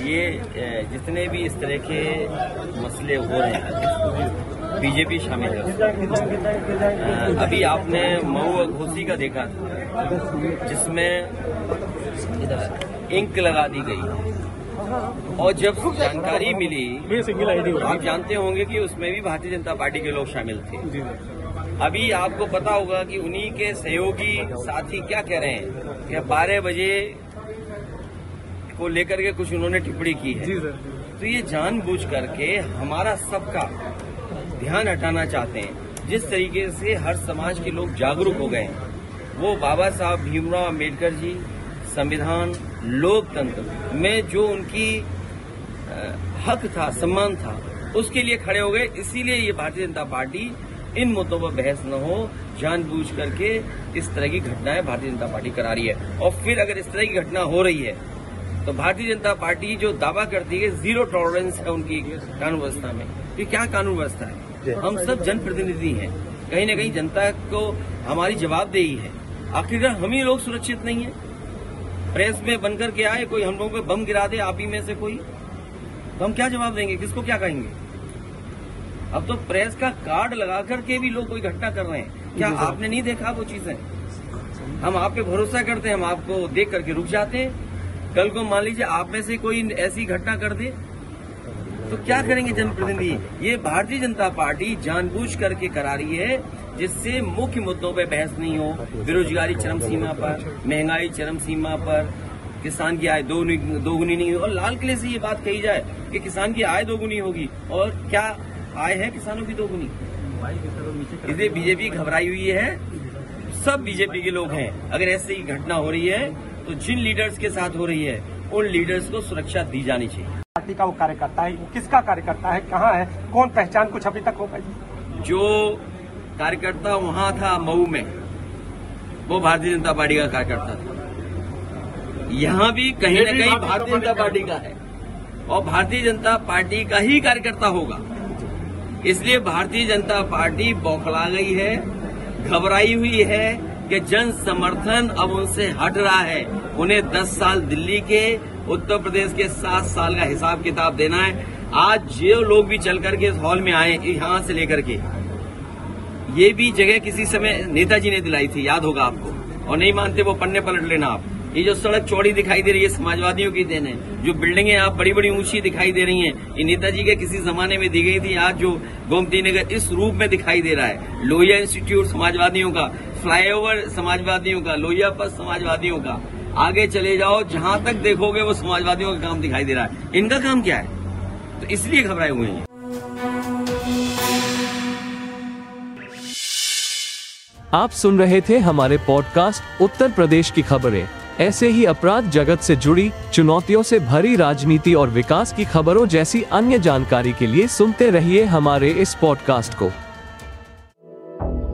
ये जितने भी इस तरह के मसले हो रहे हैं बीजेपी शामिल है अभी आपने मऊ घोसी का देखा था जिसमें इंक लगा दी गई। और जब जानकारी मिली आप जानते होंगे कि उसमें भी भारतीय जनता पार्टी के लोग शामिल थे। अभी आपको पता होगा कि उन्हीं के सहयोगी साथी क्या कह रहे हैं कि बारह बजे को लेकर के कुछ उन्होंने टिप्पणी की है। जी सर। तो ये जान जानबूझ करके हमारा सबका ध्यान हटाना चाहते हैं। जिस तरीके से हर समाज के लोग जागरूक हो गए हैं वो बाबा साहब भीमराव अंबेडकर जी संविधान लोकतंत्र में जो उनकी हक था सम्मान था उसके लिए खड़े हो गए। इसीलिए ये भारतीय जनता पार्टी इन मुद्दों पर बहस न हो जानबूझ करके इस तरह की घटनाएँ भारतीय जनता पार्टी करा रही है। और फिर अगर इस तरह की घटना हो रही है तो भारतीय जनता पार्टी जो दावा करती है ज़ीरो टॉलरेंस है उनकी कानून व्यवस्था में। ये क्या कानून व्यवस्था है? हम सब जनप्रतिनिधि हैं। कहीं ना कहीं जनता को हमारी जवाबदेही है। आखिरकार हम ही लोग सुरक्षित नहीं है। प्रेस में बनकर के आए कोई हम लोगों पे बम गिरा दे आप ही में से कोई। तो हम क्या जवाब देंगे? किसको क्या कहेंगे? अब तो प्रेस का कार्ड लगा करके भी लोग कोई घटना कर रहे हैं। क्या आपने नहीं देखा वो चीज़ें? हम आप पे भरोसा करते हैं हम आपको देख करके रुक जाते हैं। कल को मान लीजिए आप में से कोई ऐसी घटना कर दे तो क्या करेंगे जनप्रतिनिधि? ये भारतीय जनता पार्टी जानबूझ करके करा रही है, जिससे मुख्य मुद्दों पर बहस नहीं हो। बेरोजगारी चरम सीमा पर, महँगाई चरम सीमा पर, किसान की आय दो दोगुनी नहीं और लाल किले से ये बात कही जाए कि किसान की आय दोगुनी होगी, और क्या आय है किसानों की दोगुनी? इसलिए बीजेपी घबराई हुई है, सब बीजेपी के लोग हैं। अगर ऐसी घटना हो रही है तो जिन लीडर्स के साथ हो रही है उन लीडर्स को सुरक्षा दी जानी चाहिए। पार्टी का वो कार्यकर्ता है वो किसका कार्यकर्ता है कहाँ है कौन पहचान कुछ अभी तक हो पाई? जो कार्यकर्ता वहाँ था मऊ में वो भारतीय जनता पार्टी का कार्यकर्ता था। यहाँ भी कहीं न कहीं भारतीय जनता पार्टी का है। और भारतीय जनता पार्टी का ही कार्यकर्ता होगा। इसलिए भारतीय जनता पार्टी बौखला गई है घबराई हुई है कि जन समर्थन अब उनसे हट रहा है। उन्हें 10 साल दिल्ली के, उत्तर प्रदेश के सात साल का हिसाब किताब देना है। आज जो लोग भी चल करके इस हॉल में आए, यहाँ से लेकर के। ये भी जगह किसी समय नेताजी ने दिलाई थी, याद होगा आपको। और नहीं मानते वो पन्ने पलट लेना आप। ये जो सड़क चौड़ी दिखाई दे रही है समाजवादियों की देन है। जो बिल्डिंगे आप बड़ी बड़ी ऊँची दिखाई दे रही हैं, ये नेताजी के किसी जमाने में दी गई थी, आज जो गोमती नगर इस रूप में दिखाई दे रहा है। लोहिया इंस्टीट्यूट समाजवादियों का फ्लाईओवर समाजवादियों का लोहिया पथ समाजवादियों का। आगे चले जाओ, जहाँ तक देखोगे वो समाजवादियों का काम दिखाई दे रहा है। इनका काम क्या है? तो इसलिए घबराए हुए हैं। आप सुन रहे थे हमारे पॉडकास्ट उत्तर प्रदेश की खबरें। ऐसे ही अपराध जगत से जुड़ी, चुनौतियों से भरी राजनीति और विकास की खबरों जैसी अन्य जानकारी के लिए सुनते रहिए हमारे इस पॉडकास्ट को।